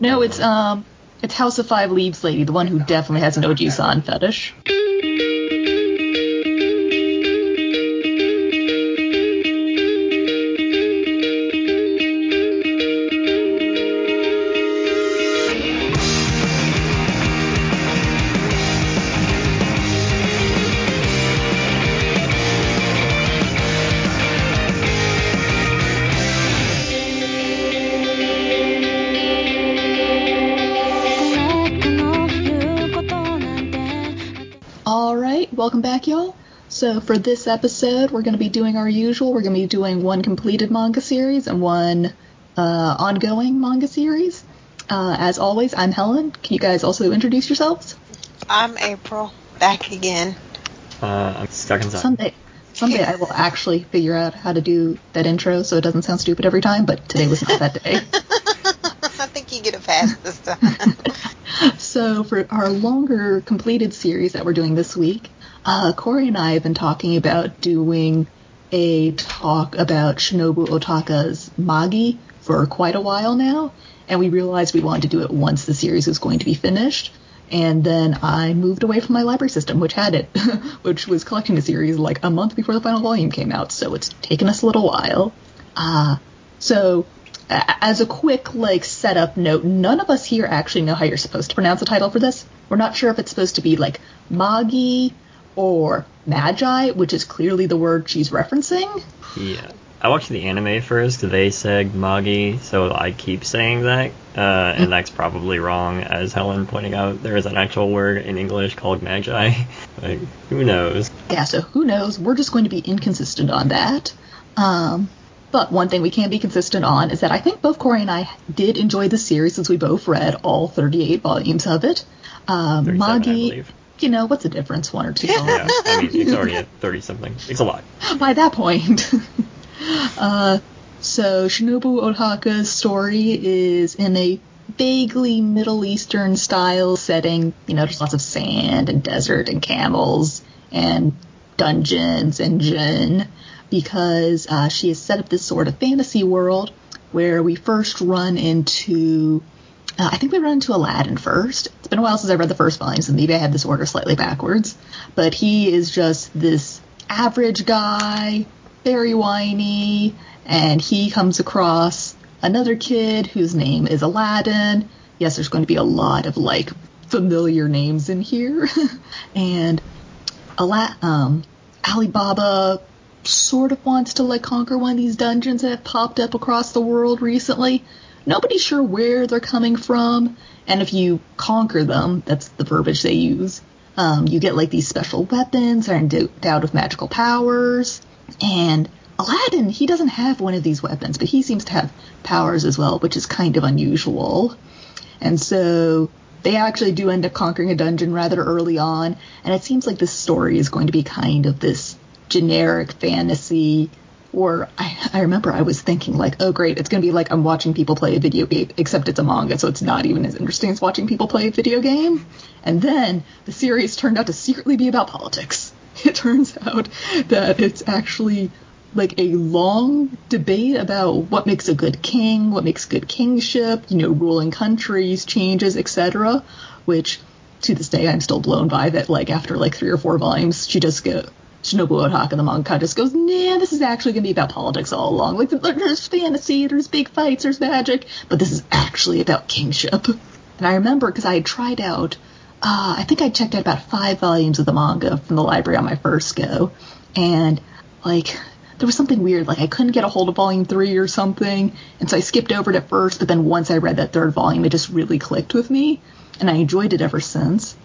No, it's um, it's House of Five Leaves lady, the one who definitely has an Oji-san fetish. So for this episode, we're going to be doing our usual. We're going to be doing one completed manga series and one uh, ongoing manga series. Uh, as always, I'm Helen. Can you guys also introduce yourselves? I'm April, back again. Uh, I'm stuck inside. Someday, someday I will actually figure out how to do that intro so it doesn't sound stupid every time. But today was not that day. I think you get a pass this time. So for our longer completed series that we're doing this week, uh, Corey and I have been talking about doing a talk about Shinobu Otaka's Magi for quite a while now, and we realized we wanted to do it once the series was going to be finished. And then I moved away from my library system, which had it, which was collecting the series like a month before the final volume came out, so it's taken us a little while. Uh, so as a quick like setup note, none of us here actually know how you're supposed to pronounce the title for this. We're not sure if it's supposed to be like Magi or Magi, which is clearly the word she's referencing. Yeah. I watched the anime first. They said Magi, so I keep saying that, uh, and that's probably wrong. As Helen pointing out, there is an actual word in English called Magi. like, who knows? Yeah, so who knows? We're just going to be inconsistent on that. Um, but one thing we can be consistent on is that I think both Corey and I did enjoy the series since we both read all 38 volumes of it. Um, 37, I Magi. You know, what's the difference? One or two? Yeah, I mean, it's already at 30 something. It's a lot. by that point. uh, so Shinobu Otaka's story is in a vaguely Middle Eastern style setting. You know, there's lots of sand and desert and camels and dungeons and jinn because uh, she has set up this sort of fantasy world where we first run into uh, I think we run into Aladdin first. It's been a while since I read the first volume, so maybe I had this order slightly backwards. But he is just this average guy, very whiny, and he comes across another kid whose name is Aladdin. Yes, there's going to be a lot of like familiar names in here. and Ala- um, Alibaba sort of wants to like conquer one of these dungeons that have popped up across the world recently. Nobody's sure where they're coming from, and if you conquer them, that's the verbiage they use. Um, you get like these special weapons are endowed with magical powers, and Aladdin he doesn't have one of these weapons, but he seems to have powers as well, which is kind of unusual. And so they actually do end up conquering a dungeon rather early on, and it seems like this story is going to be kind of this generic fantasy. Or I, I remember I was thinking like, oh great, it's gonna be like I'm watching people play a video game, except it's a manga, so it's not even as interesting as watching people play a video game. And then the series turned out to secretly be about politics. It turns out that it's actually like a long debate about what makes a good king, what makes good kingship, you know, ruling countries, changes, etc. Which to this day I'm still blown by that like after like three or four volumes she just go Shinobu Otaka the manga just goes, nah, this is actually gonna be about politics all along. Like there's fantasy, there's big fights, there's magic, but this is actually about kingship. And I remember because I had tried out uh, I think I checked out about five volumes of the manga from the library on my first go, and like there was something weird, like I couldn't get a hold of volume three or something, and so I skipped over it at first, but then once I read that third volume, it just really clicked with me, and I enjoyed it ever since.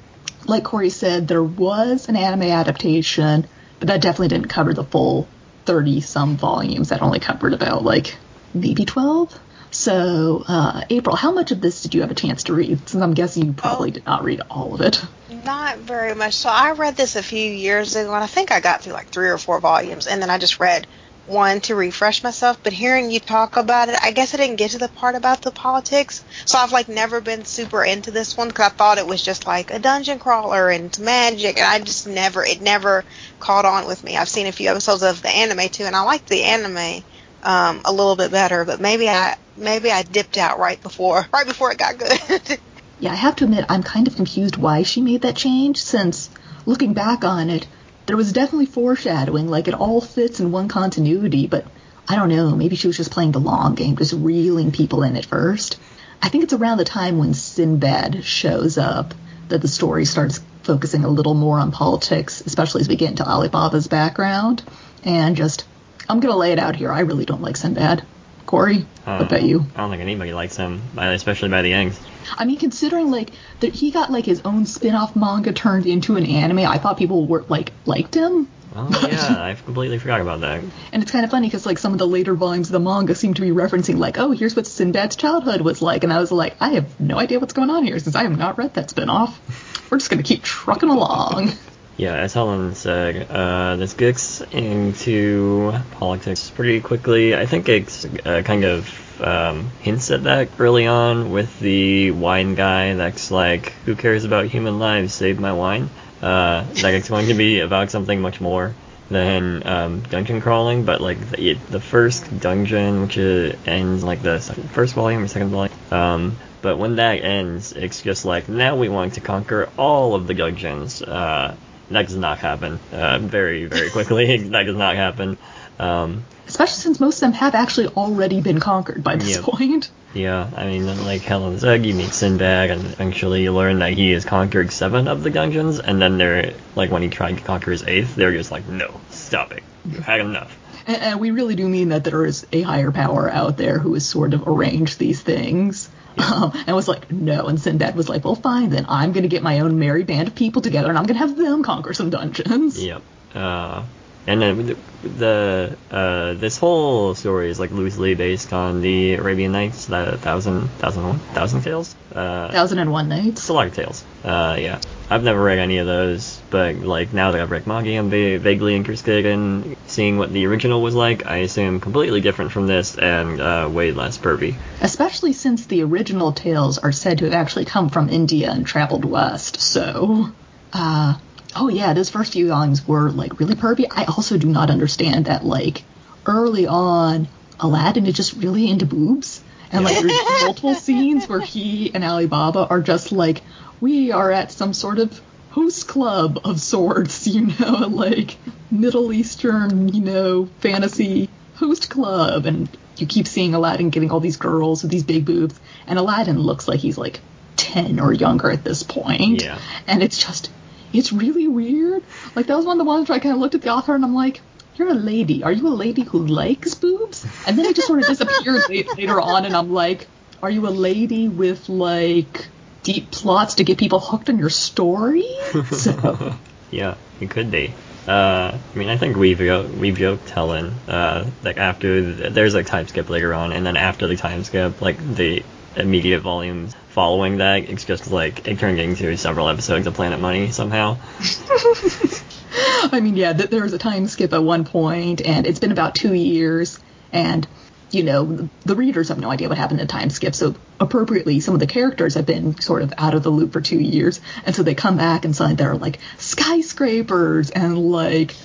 Like Corey said, there was an anime adaptation, but that definitely didn't cover the full 30 some volumes. That only covered about like maybe 12. So, uh, April, how much of this did you have a chance to read? Since I'm guessing you probably Oh. did not read all of it. Not very much. So I read this a few years ago, and I think I got through like three or four volumes, and then I just read one to refresh myself. But hearing you talk about it, I guess I didn't get to the part about the politics. So I've like never been super into this one because I thought it was just like a dungeon crawler and magic, and I just never, it never caught on with me. I've seen a few episodes of the anime too, and I liked the anime um, a little bit better, but maybe I maybe I dipped out right before right before it got good. Yeah, I have to admit, I'm kind of confused why she made that change, since looking back on it, there was definitely foreshadowing, like it all fits in one continuity, but I don't know, maybe she was just playing the long game, just reeling people in at first. I think it's around the time when Sinbad shows up that the story starts focusing a little more on politics, especially as we get into Alibaba's background. And just, I'm going to lay it out here. I really don't like Sinbad. Corey, Uh, what about you? I don't think anybody likes him, especially by the Yanks. I mean, considering like that he got like his own spin-off manga turned into an anime, I thought people were like liked him. Oh yeah, I've completely forgot about that. And it's kind of funny because like some of the later volumes of the manga seem to be referencing like, oh, here's what Sinbad's childhood was like, and I was like, I have no idea what's going on here since I have not read that spin-off. We're just gonna keep trucking along. Yeah, as Helen said, uh, this gets into politics pretty quickly. I think it uh, kind of um, hints at that early on with the wine guy that's like, who cares about human lives, save my wine. Uh, like it's going to be about something much more than um, dungeon crawling, but like the, the first dungeon, which ends like the second, first volume or second volume. Um, but when that ends, it's just like now we want to conquer all of the dungeons. Uh, that does not happen. Uh, very very quickly, that does not happen. Um, Especially since most of them have actually already been conquered by this point. yeah, I mean, like Helen said, you meet Sinbad, and eventually you learn that he has conquered seven of the dungeons, and then they're like when he tried to conquer his eighth, they're just like, no, stop it, you had enough. And, and we really do mean that there is a higher power out there who has sort of arranged these things. Um, and was like, no. And Sinbad was like, well, fine, then I'm going to get my own merry band of people together and I'm going to have them conquer some dungeons. Yep. Uh, and then the, the uh, this whole story is like loosely based on the Arabian Nights, that thousand thousand one thousand tales. Uh, Thousand and One it's Nights. a lot of tales. Uh, yeah. I've never read any of those, but like now that I've read manga, I'm va- vaguely interested in seeing what the original was like. I assume completely different from this and uh, way less pervy. Especially since the original tales are said to have actually come from India and traveled west. So, uh, oh yeah, those first few volumes were like really pervy. I also do not understand that like early on, Aladdin is just really into boobs. And like there's multiple scenes where he and Alibaba are just like, we are at some sort of host club of sorts, you know, like Middle Eastern, you know, fantasy host club. And you keep seeing Aladdin getting all these girls with these big boobs. And Aladdin looks like he's like 10 or younger at this point. Yeah. And it's just, it's really weird. Like that was one of the ones where I kind of looked at the author and I'm like, you're a lady. Are you a lady who likes boobs? And then it just sort of disappeared late, later on, and I'm like, are you a lady with like deep plots to get people hooked on your story? So Yeah, it could be. Uh, I mean, I think we've we've joked Helen uh, like after th- there's like time skip later on, and then after the time skip, like the immediate volumes following that, it's just like it turned into several episodes of Planet Money somehow. I mean, yeah, th- there was a time skip at one point, and it's been about two years, and you know, the, readers have no idea what happened in time skip, so appropriately, some of the characters have been sort of out of the loop for two years, and so they come back and suddenly there are like skyscrapers and like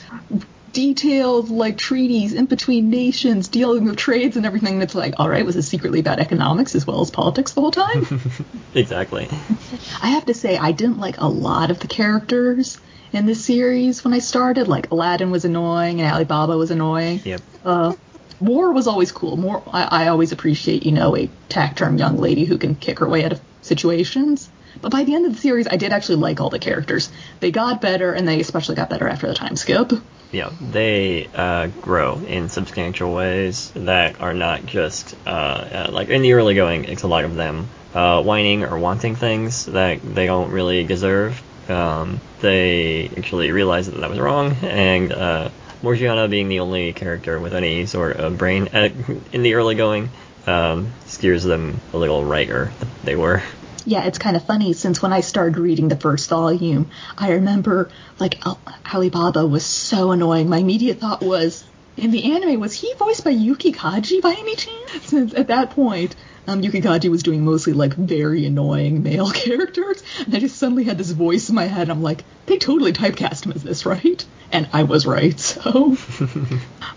detailed like treaties in between nations dealing with trades and everything. And it's like, all right, was this secretly about economics as well as politics the whole time? exactly. I have to say, I didn't like a lot of the characters in this series when I started. Like Aladdin was annoying and Alibaba was annoying. Yep. Uh, Moore was always cool. Moore, I, I always appreciate, you know, a tact-term young lady who can kick her way out of situations. But by the end of the series, I did actually like all the characters. They got better, and they especially got better after the time skip. Yeah, they uh, grow in substantial ways that are not just uh, uh, like in the early going. It's a lot of them uh, whining or wanting things that they don't really deserve. Um, they actually realize that that was wrong, and uh, Morgiana being the only character with any sort of brain at, in the early going um, steers them a little righter than they were. Yeah, it's kind of funny since when I started reading the first volume, I remember like Al- Alibaba was so annoying. My immediate thought was, in the anime, was he voiced by Yuki Kaji by any chance? Since at that point, um, Yuki Kaji was doing mostly like very annoying male characters, and I just suddenly had this voice in my head. I'm like, they totally typecast him as this, right? And I was right. So,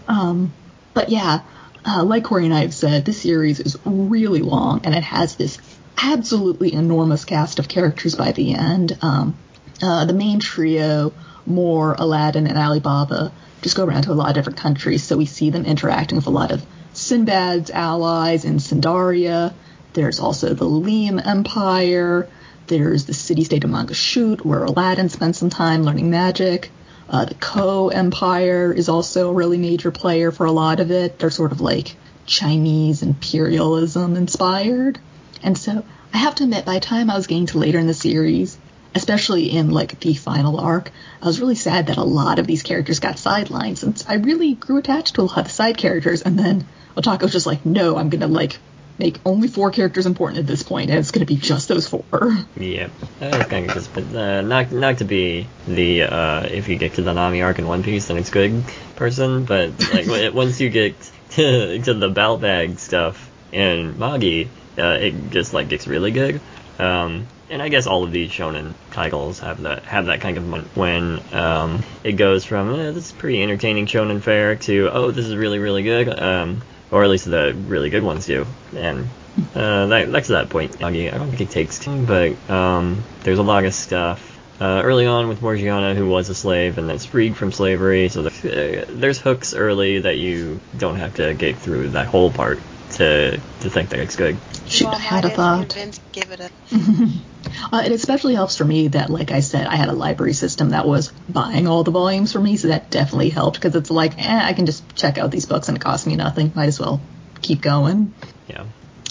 um, but yeah, uh, like Corey and I have said, this series is really long and it has this absolutely enormous cast of characters by the end. Um, uh, the main trio, Moore, Aladdin, and Alibaba, just go around to a lot of different countries, so we see them interacting with a lot of Sinbad's allies in Sindria. There's also the Reim Empire. There's the city-state of Magnostadt, where Aladdin spends some time learning magic. Uh, the Ko Empire is also a really major player for a lot of it. They're sort of like Chinese imperialism inspired. And so I have to admit, by the time I was getting to later in the series, especially in like the final arc, I was really sad that a lot of these characters got sidelined since I really grew attached to a lot of the side characters. And then Otaka was just like, no, I'm gonna like make only four characters important at this point, and it's gonna be just those four. Yeah, of just, but uh, not not to be the uh, if you get to the Nami arc in One Piece, then it's good person. But like once you get to, to the Balbadd stuff in Magi, uh, it just like gets really good. Um, and I guess all of these shonen titles have that have that kind of mon- when um, it goes from eh, this is pretty entertaining shonen fare to oh this is really really good, um, or at least the really good ones do. And uh, that, that's that point. I don't think it takes, but um, there's a lot of stuff. Uh, early on with Morgiana, who was a slave and that's freed from slavery, so there's, uh, there's hooks early that you don't have to get through that whole part to to think that it's good. Shoot, well, I had a might thought. convince- Give it a. Uh, it especially helps for me that, like I said, I had a library system that was buying all the volumes for me, so that definitely helped because it's like, eh, I can just check out these books and it costs me nothing. Might as well keep going. Yeah.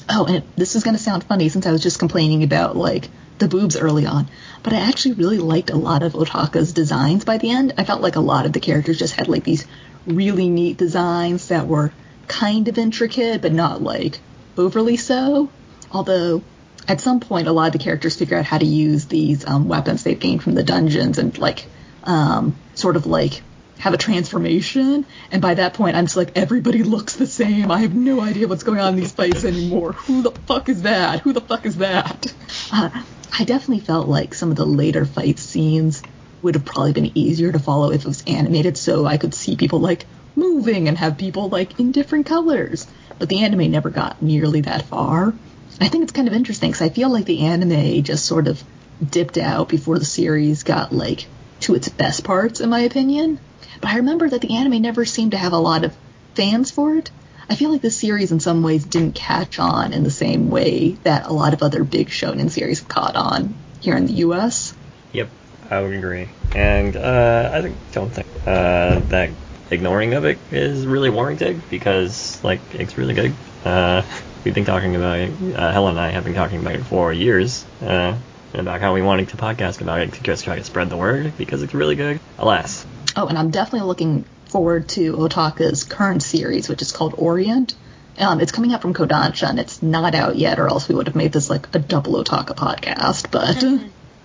Oh, and it, this is going to sound funny since I was just complaining about like the boobs early on, but I actually really liked a lot of Otaka's designs by the end. I felt like a lot of the characters just had like these really neat designs that were kind of intricate, but not like overly so. Although at some point, a lot of the characters figure out how to use these um, weapons they've gained from the dungeons and like um, sort of like have a transformation. And by that point, I'm just like, everybody looks the same. I have no idea what's going on in these fights anymore. Who the fuck is that? Who the fuck is that? Uh, I definitely felt like some of the later fight scenes would have probably been easier to follow if it was animated so I could see people like moving and have people like in different colors. But the anime never got nearly that far. I think it's kind of interesting because I feel like the anime just sort of dipped out before the series got like to its best parts, in my opinion. But I remember that the anime never seemed to have a lot of fans for it. I feel like the series in some ways didn't catch on in the same way that a lot of other big shonen series caught on here in the US. Yep, I would agree. And uh, I don't think uh, that ignoring of it is really warranted because like it's really good. Uh, we've been talking about it. Uh, Helen and I have been talking about it for years. Uh, about how we wanted to podcast about it to just try to spread the word because it's really good. Alas, Oh, and I'm definitely looking forward to Otaka's current series, which is called Orient. Um, it's coming out from Kodansha, and it's not out yet, or else we would have made this like a double Otaka podcast. But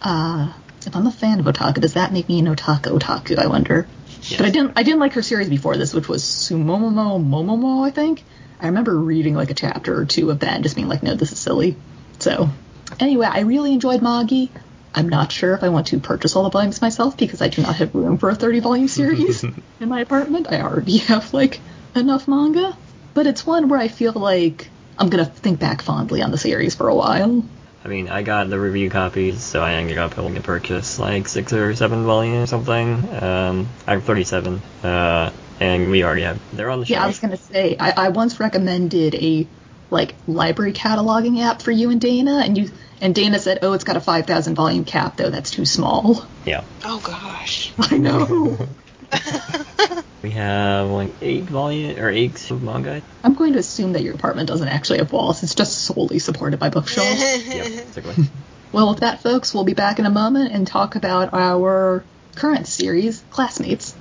uh, if I'm a fan of Otaka, does that make me an Otaka otaku? I wonder. Yes. But I didn't. I didn't like her series before this, which was Sumomomo Momomo. I think. I remember reading like a chapter or two of that and just being like, no, this is silly. So anyway, I really enjoyed Magi. I'm not sure if I want to purchase all the volumes myself because I do not have room for a 30 volume series in my apartment. I already have like enough manga, but it's one where I feel like I'm gonna think back fondly on the series for a while. I mean, I got the review copies, so I ended up having to purchase like six or seven volumes or something. Um, I'm 37, uh, and we already have. They're on the Yeah, I was gonna say I, I once recommended a like library cataloging app for you and Dana, and you and Dana said, "Oh, it's got a 5,000 volume cap, though. That's too small." Yeah. Oh gosh. I know. We have like eight volume or eight manga. I'm going to assume that your apartment doesn't actually have walls. It's just solely supported by bookshelves. Yep, basically. well, with that, folks, we'll be back in a moment and talk about our current series, Classmates.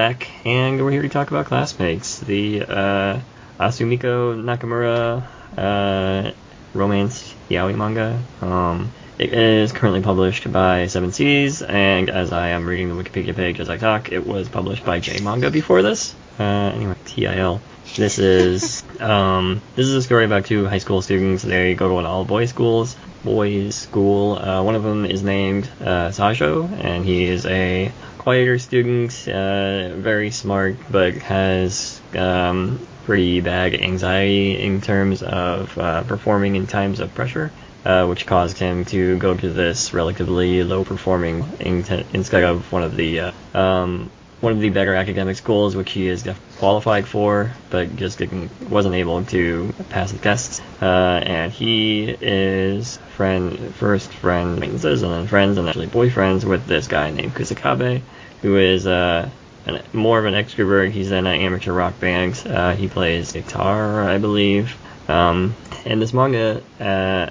Back, and we're here to talk about Classmates, the uh, Asumiko Nakamura uh, romance yaoi manga. Um, it is currently published by Seven Seas, and as I am reading the Wikipedia page as I talk, it was published by J Manga before this. Uh, anyway, TIL. This is um, this is a story about two high school students. They go to an all boys schools boys school. Uh, one of them is named uh, Sajo, and he is a quieter student, uh, very smart, but has um, pretty bad anxiety in terms of uh, performing in times of pressure. Uh, which caused him to go to this relatively low performing in- instead of one of the uh, um, one of the better academic schools, which he is qualified for, but just wasn't able to pass the tests. Uh, and he is friend, first friend acquaintances, and then friends, and actually boyfriends with this guy named Kusakabe, who is uh, an, more of an extrovert. He's in an amateur rock band. Uh, he plays guitar, I believe. Um, and this manga, uh,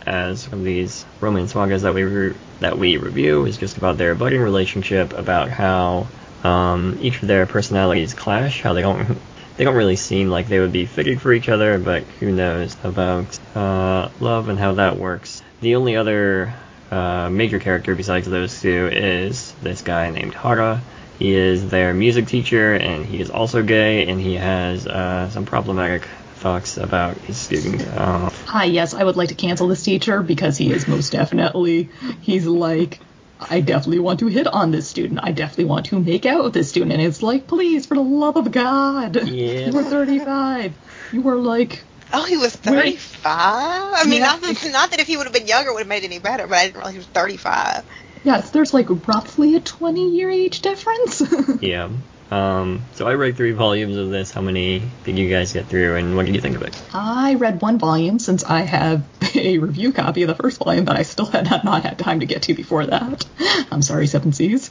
as one of these romance mangas that we re- that we review, is just about their budding relationship, about how um, each of their personalities clash, how they don't they don't really seem like they would be fitted for each other, but who knows about uh, love and how that works. The only other uh, major character besides those two is this guy named Hara. He is their music teacher, and he is also gay, and he has uh, some problematic thoughts about his student. Uh, Hi, yes, I would like to cancel this teacher because he is most definitely. He's like, I definitely want to hit on this student. I definitely want to make out with this student. And it's like, please, for the love of God. Yeah. You were 35. You were like, Oh, he was 35. I mean, Yeah. not, that, not that if he would have been younger, it would have made any better, but I didn't realize he was 35. yes, there's like roughly a 20 year age difference. yeah. Um, so I read three volumes of this. How many did you guys get through, and what did you think of it? I read one volume since I have a review copy of the first volume that I still had not, not had time to get to before that. I'm sorry, Seven Seas.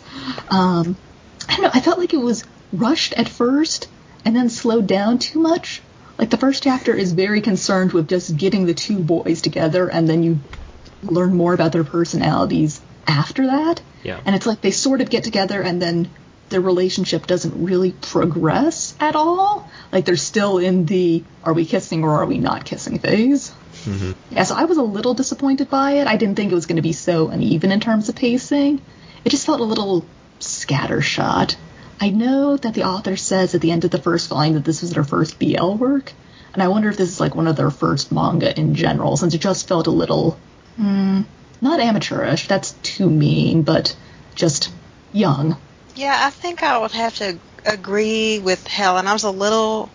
Um, I don't know. I felt like it was rushed at first and then slowed down too much. Like the first chapter is very concerned with just getting the two boys together, and then you learn more about their personalities after that. Yeah. And it's like they sort of get together and then their relationship doesn't really progress at all. Like they're still in the are we kissing or are we not kissing phase. Mhm. Yeah, so I was a little disappointed by it. I didn't think it was going to be so uneven in terms of pacing. It just felt a little scattershot. I know that the author says at the end of the first volume that this was their first BL work, and I wonder if this is like one of their first manga in general, since it just felt a little, hmm, not amateurish. That's too mean, but just young. Yeah, I think I would have to agree with Helen. I was a little.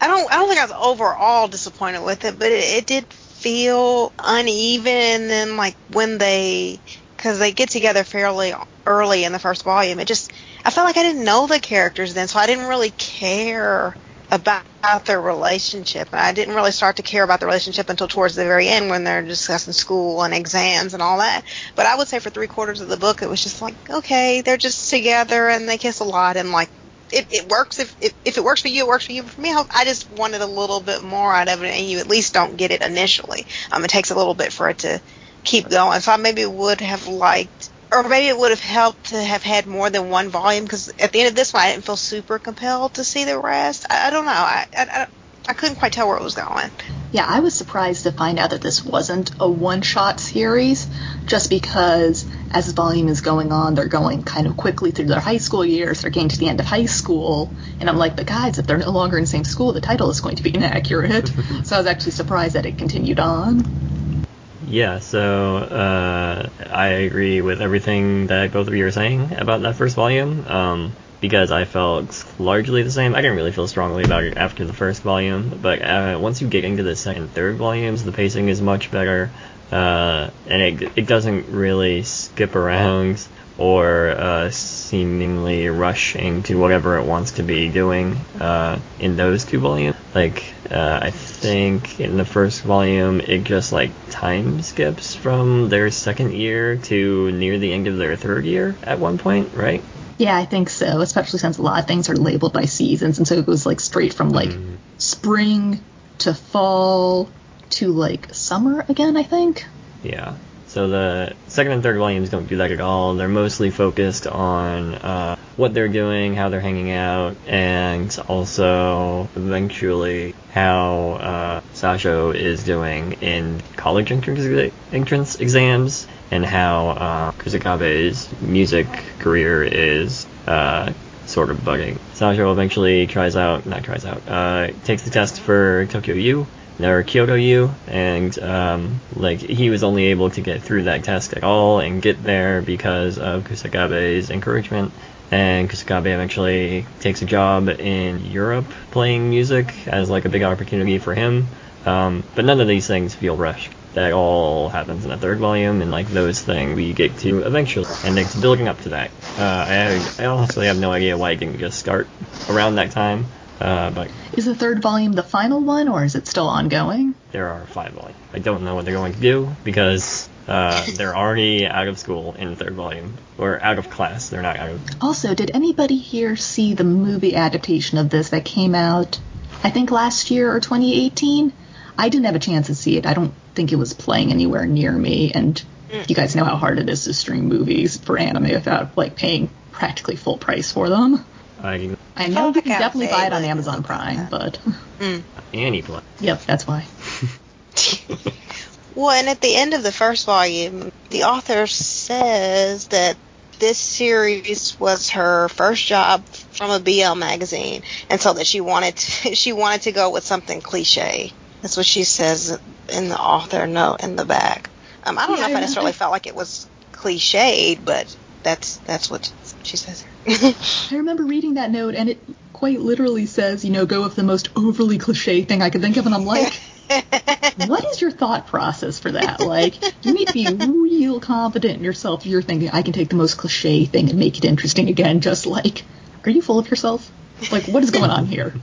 I don't. I don't think I was overall disappointed with it, but it, it did feel uneven. And then, like when they, because they get together fairly early in the first volume, it just. I felt like I didn't know the characters then, so I didn't really care about, their relationship. I didn't really start to care about the relationship until towards the very end when they're discussing school and exams and all that. But I would say for three quarters of the book, it was just like, okay, they're just together and they kiss a lot and like, it, it works if, if if it works for you, it works for you. But for me, I just wanted a little bit more out of it, and you at least don't get it initially. Um, it takes a little bit for it to keep going. So I maybe would have liked, or maybe it would have helped to have had more than one volume. Because at the end of this one, I didn't feel super compelled to see the rest. I, I don't know. I, I I I couldn't quite tell where it was going. Yeah, I was surprised to find out that this wasn't a one shot series, just because as the volume is going on, they're going kind of quickly through their high school years, they're getting to the end of high school, and I'm like, but guys, if they're no longer in the same school, the title is going to be inaccurate. so I was actually surprised that it continued on. Yeah, so uh, I agree with everything that both of you are saying about that first volume. Um, because I felt largely the same. I didn't really feel strongly about it after the first volume, but uh, once you get into the second third volumes, the pacing is much better, uh, and it, it doesn't really skip around or uh, seemingly rush into whatever it wants to be doing uh, in those two volumes. Like, uh, I think in the first volume, it just like time skips from their second year to near the end of their third year at one point, right? Yeah, I think so, especially since a lot of things are labeled by seasons, and so it goes like straight from like Mhm. spring to fall to like summer again, I think. Yeah. So the second and third volumes don't do that at all. They're mostly focused on uh, what they're doing, how they're hanging out, and also eventually how uh, Sajo is doing in college entrance, entrance exams, and how uh, Kusakabe's music career is uh, sort of bugging. Sajo eventually tries out, not tries out, uh, takes the test for Tokyo U, or Kyoto U, and um, like he was only able to get through that test at all and get there because of Kusakabe's encouragement. And Kusakabe eventually takes a job in Europe playing music as like a big opportunity for him. Um, but none of these things feel rushed. That all happens in the third volume, and like those things we get to eventually, and it's building up to that. Uh, I, I honestly have no idea why it didn't just start around that time, uh, but Is the third volume the final one, or is it still ongoing? there are five volumes. I don't know what they're going to do because uh, they're already out of school in the third volume, or out of class. They're not out of. Also, did anybody here see the movie adaptation of this that came out, I think last year or 2018? I didn't have a chance to see it. I don't think it was playing anywhere near me, and you guys know how hard it is to stream movies for anime without like paying practically full price for them. I I know you can definitely buy it on Amazon remember Prime, that. but Annie play. yep, that's why. Well, and at the end of the first volume, the author says that this series was her first job from a BL magazine, and so that she wanted to, she wanted to go with something cliche. That's what she says in the author note in the back. Um, I don't Yeah, know if I I- necessarily I- felt like it was cliched, but that's that's what she says. I remember reading that note, and it quite literally says, you know, go with the most overly cliche thing I could think of, and I'm like, what is your thought process for that? Like, you need to be real confident in yourself. You're thinking, I can take the most cliche thing and make it interesting again. Just like, are you full of yourself? Like, what is going on here?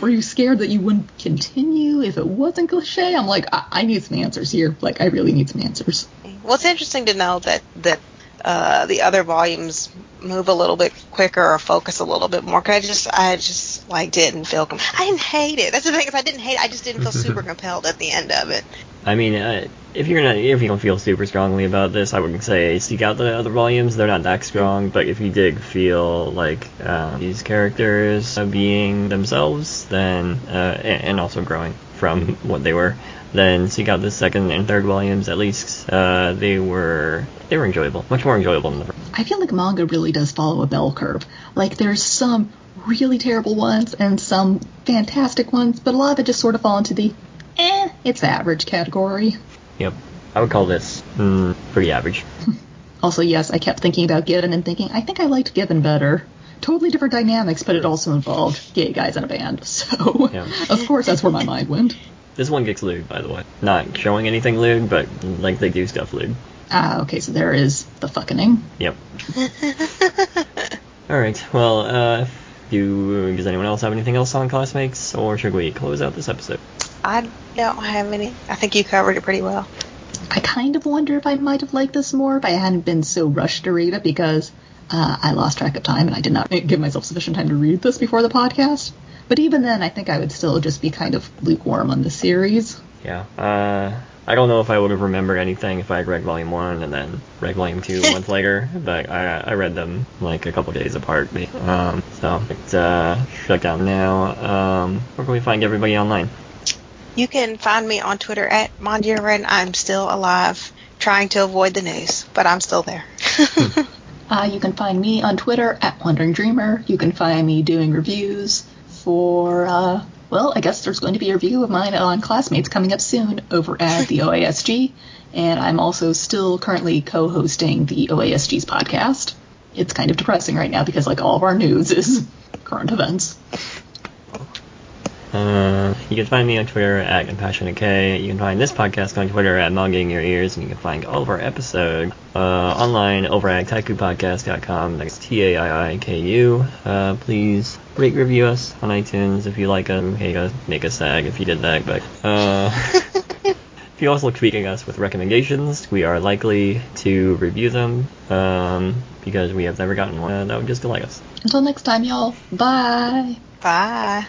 Were you scared that you wouldn't continue if it wasn't cliche? I'm like, I, I need some answers here. Like, I really need some answers. Well, it's interesting to know that that uh, the other volumes move a little bit quicker or focus a little bit more. Cause I just, I just like didn't feel. Com- I didn't hate it. That's the thing. Is I didn't hate. it. I just didn't feel super compelled at the end of it. I mean, uh, if you're not, if you don't feel super strongly about this, I wouldn't say seek out the other volumes. They're not that strong, but if you did feel like um, these characters being themselves, then uh, and also growing from what they were, then seek out the second and third volumes. At least uh, they were they were enjoyable, much more enjoyable than the first. I feel like manga really does follow a bell curve. Like there's some really terrible ones and some fantastic ones, but a lot of it just sort of fall into the eh, it's average category. Yep, I would call this mm, pretty average. Also, yes, I kept thinking about Given and thinking, I think I liked Given better. Totally different dynamics, but it also involved gay guys in a band. So, Yeah. of course, that's where my mind went. This one gets lewd, by the way. Not showing anything lewd, but like they do stuff lewd. Ah, okay, so there is the fucking. Yep. All right. Well, uh, do does anyone else have anything else on classmates, or should we close out this episode? I don't have any. I think you covered it pretty well. I kind of wonder if I might have liked this more if I hadn't been so rushed to read it because uh, I lost track of time and I did not give myself sufficient time to read this before the podcast. But even then, I think I would still just be kind of lukewarm on the series. Yeah. Uh, I don't know if I would have remembered anything if I had read Volume One and then read Volume Two a month later, but I I read them like a couple days apart. Um, so it's uh, shut down now. Um, where can we find everybody online? You can find me on Twitter at Mondiarin. I'm still alive, trying to avoid the news, but I'm still there. Uh, you can find me on Twitter at Wandering Dreamer. You can find me doing reviews for, uh, well, I guess there's going to be a review of mine on Classmates coming up soon over at the OASG. And I'm also still currently co hosting the OASG's podcast. It's kind of depressing right now because, like, all of our news is current events. Uh, you can find me on Twitter at Compassionate K. You can find this podcast on Twitter at Manga in Your Ears, and you can find all of our episodes uh, online over at taikupodcast.com. That's T-A-I-I-K-U. Uh, please rate, review us on iTunes if you like us. Hate us, make us sad if you did that, but uh, if you also tweeting us with recommendations, we are likely to review them um, because we have never gotten one. Uh, that would just delight us. Until next time, y'all. Bye. Bye.